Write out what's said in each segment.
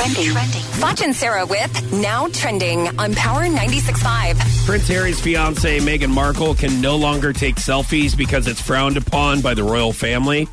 Trending. Foch and Sarah with Now Trending on Power 96.5. Prince Harry's fiance Meghan Markle can no longer take selfies because it's frowned upon by the royal family.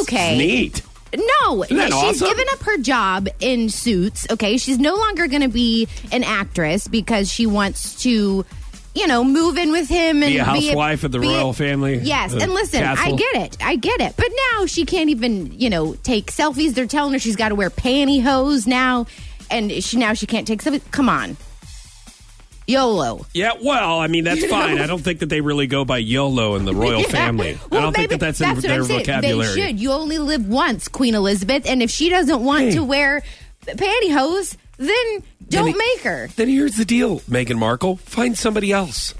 Okay. Neat. No, Isn't she's awesome? given up her job in suits. Okay, she's no longer going to be an actress because she wants to, you know, move in with him and Be a housewife of the be royal family, Yes, and listen, I get it, I get it. But now she can't even, you know, take selfies. They're telling her she's got to wear pantyhose now, and she now she can't take selfies. Come on, YOLO. Yeah, well, I mean that's fine. I don't think that they really go by YOLO in the royal Yeah. family. Well, I don't think that that's in their vocabulary. They should. You only live once, Queen Elizabeth, and if she doesn't want Hey. to wear pantyhose, then don't Then- make her. Then here's the deal, Meghan Markle: find somebody else.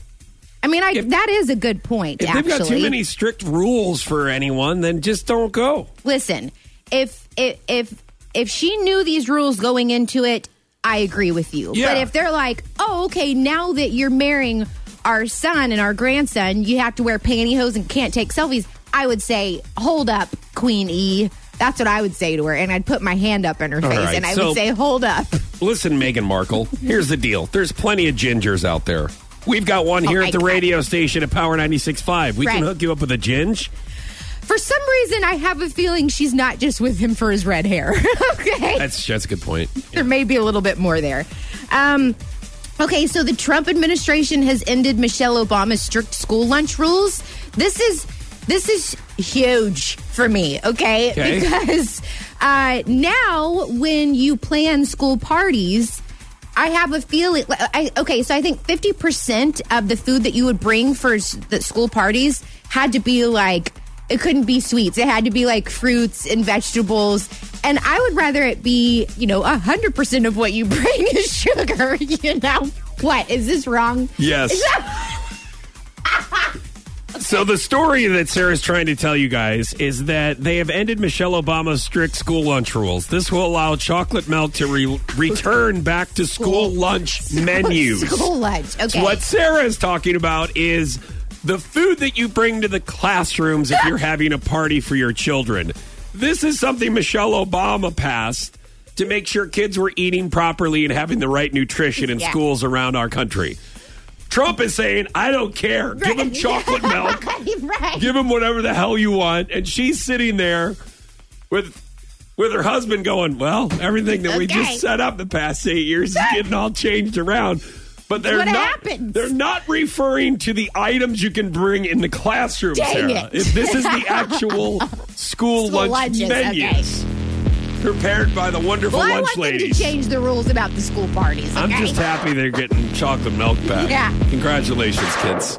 I mean, I, If- that is a good point. If actually, they've got too many strict rules for anyone, then just don't go. listen, if if if if she knew these rules going into it, I agree with you. Yeah. But if they're like, oh, okay, now that you're marrying our son and our grandson, you have to wear pantyhose and can't take selfies. I would say, hold up, Queen E. That's what I would say to her, and I'd put my hand up in her face, right, and I so- would say, "Hold up." Listen, Meghan Markle, here's the deal. There's plenty of gingers out there. We've got one here Oh, at the radio station at Power 96.5. We can hook you up with a ginge. For some reason, I have a feeling she's not just with him for his red hair. okay, That's that's a good point. there may be a little bit more there. Um, okay, so the Trump administration has ended Michelle Obama's strict school lunch rules. This is this is huge for me. Okay, Okay. because uh, now when you plan school parties. I have a feeling. I, okay, so I think fifty percent of the food that you would bring for the school parties had to be like it couldn't be sweets. It had to be like fruits and vegetables. And I would rather it be, you know, hundred percent of what you bring is sugar. You know what? Is this wrong? Yes. So the story that Sarah's trying to tell you guys is that they have ended Michelle Obama's strict school lunch rules. This will allow chocolate milk to re- return back to school lunch menus. School lunch. Okay. So what Sarah is talking about is the food that you bring to the classrooms if you're having a party for your children. This is something Michelle Obama passed to make sure kids were eating properly and having the right nutrition in Yeah. schools around our country. Trump is saying, I don't care. Give them chocolate milk. right. Give them whatever the hell you want. And she's sitting there with with her husband going, Well, everything that we just set up the past eight years is getting all changed around. But they're what not happens. they're not referring to the items you can bring in the classroom, Dang Sarah. it. If This is the actual school, School lunch lunches, menus. Prepared by the wonderful Well, I lunch want them ladies. to change the rules about the school parties. I'm just happy they're getting chocolate milk back. Yeah. Congratulations, kids.